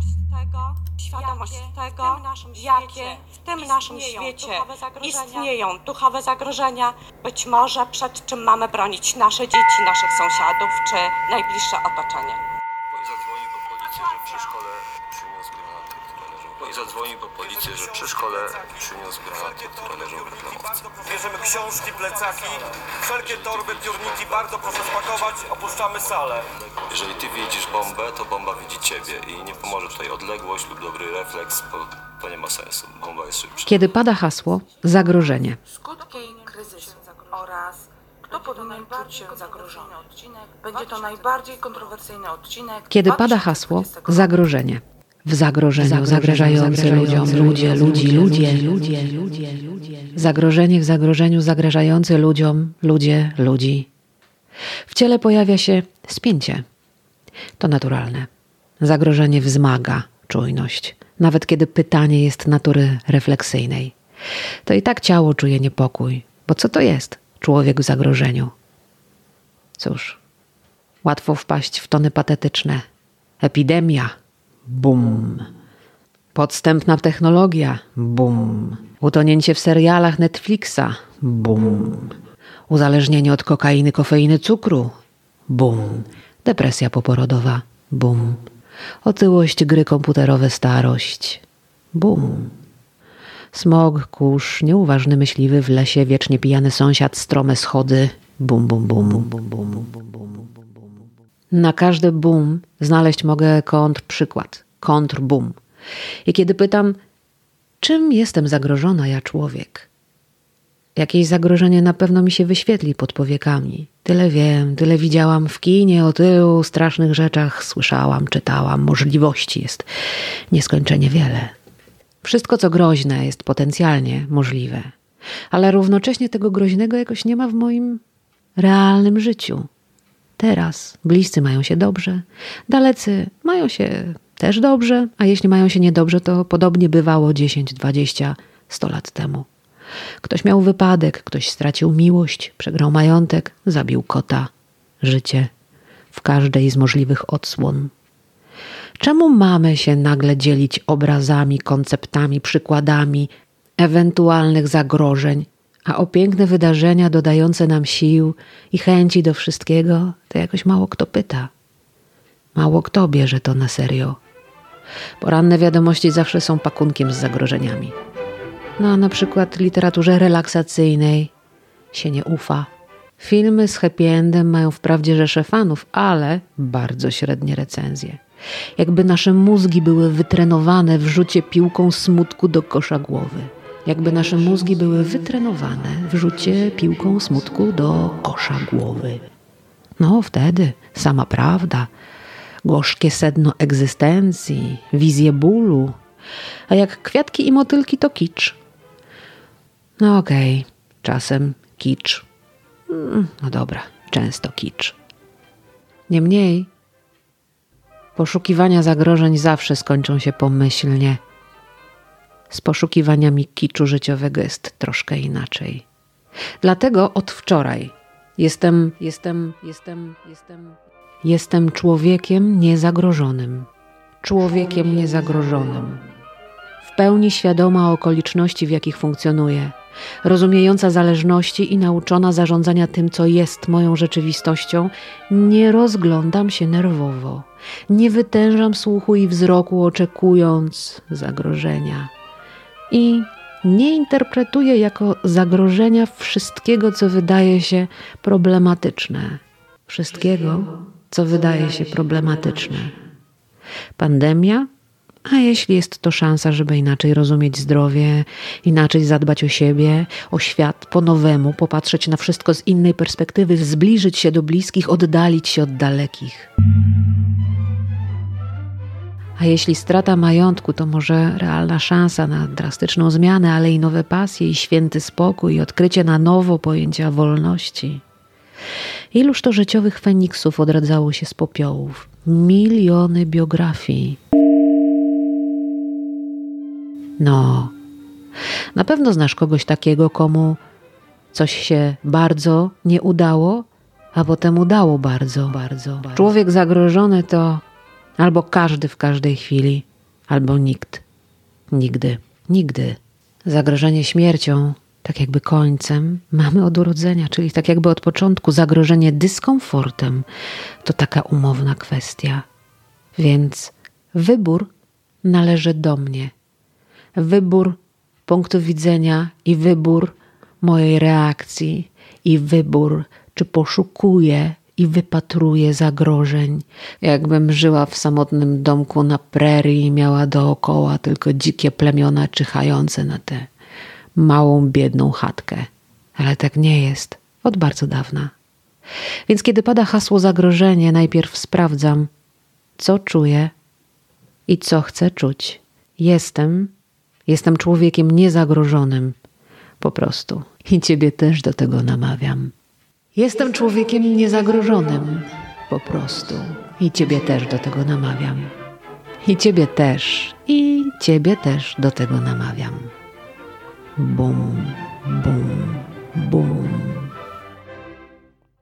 świadomość tego, świadomość tego, jakie w tym naszym świecie istnieją duchowe zagrożenia, być może przed czym mamy bronić nasze dzieci, naszych sąsiadów czy najbliższe otoczenie. Zadzwoni po policję, że przy szkole przyniósł granaty, które leżą. I zadzwoni po policję, że przy szkole przyniósł granaty, które leżą w reklamowce. Bierzemy książki, plecaki, wszelkie torby, piórniki, bardzo proszę spakować, opuszczamy salę. Jeżeli ty widzisz bombę, to bomba widzi ciebie i nie pomoże tutaj odległość lub dobry refleks, bo to nie ma sensu. Bomba jest szybsza. Kiedy pada hasło zagrożenie, Skutki kryzysu oraz kto powinien czuć się zagrożony. Będzie to najbardziej kontrowersyjny odcinek. kiedy pada hasło 2020 roku. zagrożenie. W zagrożeniu zagrażający ludziom ludzie, ludzi, ludzie, ludzie. Zagrożenie w zagrożeniu zagrażający ludziom ludzie, ludzi. W ciele pojawia się spięcie. To naturalne. Zagrożenie wzmaga czujność, nawet kiedy pytanie jest natury refleksyjnej. To i tak ciało czuje niepokój, bo co to jest człowiek w zagrożeniu? Cóż, łatwo wpaść w tony patetyczne. Epidemia. Bum. Podstępna technologia. Bum. Utonięcie w serialach Netflixa. Bum. Uzależnienie od kokainy, kofeiny, cukru. Bum. Depresja poporodowa. Bum. Otyłość, gry komputerowe, starość. Bum. Smog, kurz, nieuważny myśliwy w lesie, wiecznie pijany sąsiad, strome schody. Bum, bum, bum, bum, bum, bum, bum, bum, bum. Na każdy boom znaleźć mogę kontrprzykład, kontrboom. I kiedy pytam, czym jestem zagrożona ja człowiek? Jakieś zagrożenie na pewno mi się wyświetli pod powiekami. Tyle wiem, tyle widziałam w kinie, o tylu strasznych rzeczach słyszałam, czytałam. Możliwości jest nieskończenie wiele. Wszystko, co groźne, jest potencjalnie możliwe, ale równocześnie tego groźnego jakoś nie ma w moim realnym życiu. Teraz bliscy mają się dobrze, dalecy mają się też dobrze, a jeśli mają się niedobrze, to podobnie bywało 10, 20, 100 lat temu. Ktoś miał wypadek, ktoś stracił miłość, przegrał majątek, zabił kota, życie w każdej z możliwych odsłon. Czemu mamy się nagle dzielić obrazami, konceptami, przykładami ewentualnych zagrożeń, a o piękne wydarzenia dodające nam sił i chęci do wszystkiego, to jakoś mało kto pyta. Mało kto bierze to na serio. Poranne wiadomości zawsze są pakunkiem z zagrożeniami. No na przykład literaturze relaksacyjnej się nie ufa. Filmy z happy endem mają wprawdzie rzesze fanów, ale bardzo średnie recenzje. Jakby nasze mózgi były wytrenowane w rzucie piłką smutku do kosza głowy. Jakby nasze mózgi były wytrenowane w rzucie piłką smutku do kosza głowy. No wtedy sama prawda, gorzkie sedno egzystencji, wizje bólu, a jak kwiatki i motylki to kicz. No okej, czasem kicz. Mm, No dobra, często kicz. Niemniej poszukiwania zagrożeń zawsze skończą się pomyślnie. Z poszukiwaniami kiczu życiowego jest troszkę inaczej. Dlatego od wczoraj jestem, jestem, jestem, jestem, jestem człowiekiem niezagrożonym. Człowiekiem niezagrożonym. W pełni świadoma okoliczności, w jakich funkcjonuję, rozumiejąca zależności i nauczona zarządzania tym, co jest moją rzeczywistością, nie rozglądam się nerwowo, nie wytężam słuchu i wzroku, oczekując zagrożenia. I nie interpretuję jako zagrożenia wszystkiego, co wydaje się problematyczne. Wszystkiego, co wydaje się problematyczne. Pandemia a jeśli jest to szansa, żeby inaczej rozumieć zdrowie, inaczej zadbać o siebie, o świat po nowemu, popatrzeć na wszystko z innej perspektywy, zbliżyć się do bliskich, oddalić się od dalekich. A jeśli strata majątku, to może realna szansa na drastyczną zmianę, ale i nowe pasje, i święty spokój, i odkrycie na nowo pojęcia wolności. Iluż to życiowych feniksów odradzało się z popiołów? Miliony biografii. No, na pewno znasz kogoś takiego, komu coś się bardzo nie udało, a potem udało bardzo, bardzo. bardzo. Człowiek zagrożony to Albo każdy w każdej chwili, albo nikt. Nigdy, nigdy. Zagrożenie śmiercią, tak jakby końcem, mamy od urodzenia, czyli tak jakby od początku. Zagrożenie dyskomfortem to taka umowna kwestia. Więc wybór należy do mnie. Wybór punktu widzenia i wybór mojej reakcji, i wybór, czy poszukuję i wypatruję zagrożeń, jakbym żyła w samotnym domku na prerii i miała dookoła tylko dzikie plemiona czyhające na tę małą, biedną chatkę. Ale tak nie jest od bardzo dawna. Więc kiedy pada hasło zagrożenie, najpierw sprawdzam, co czuję i co chcę czuć. Jestem, jestem człowiekiem niezagrożonym, po prostu. I ciebie też do tego namawiam. Jestem człowiekiem niezagrożonym, po prostu. I ciebie też do tego namawiam. I ciebie też, i ciebie też do tego namawiam. Bum, bum, bum.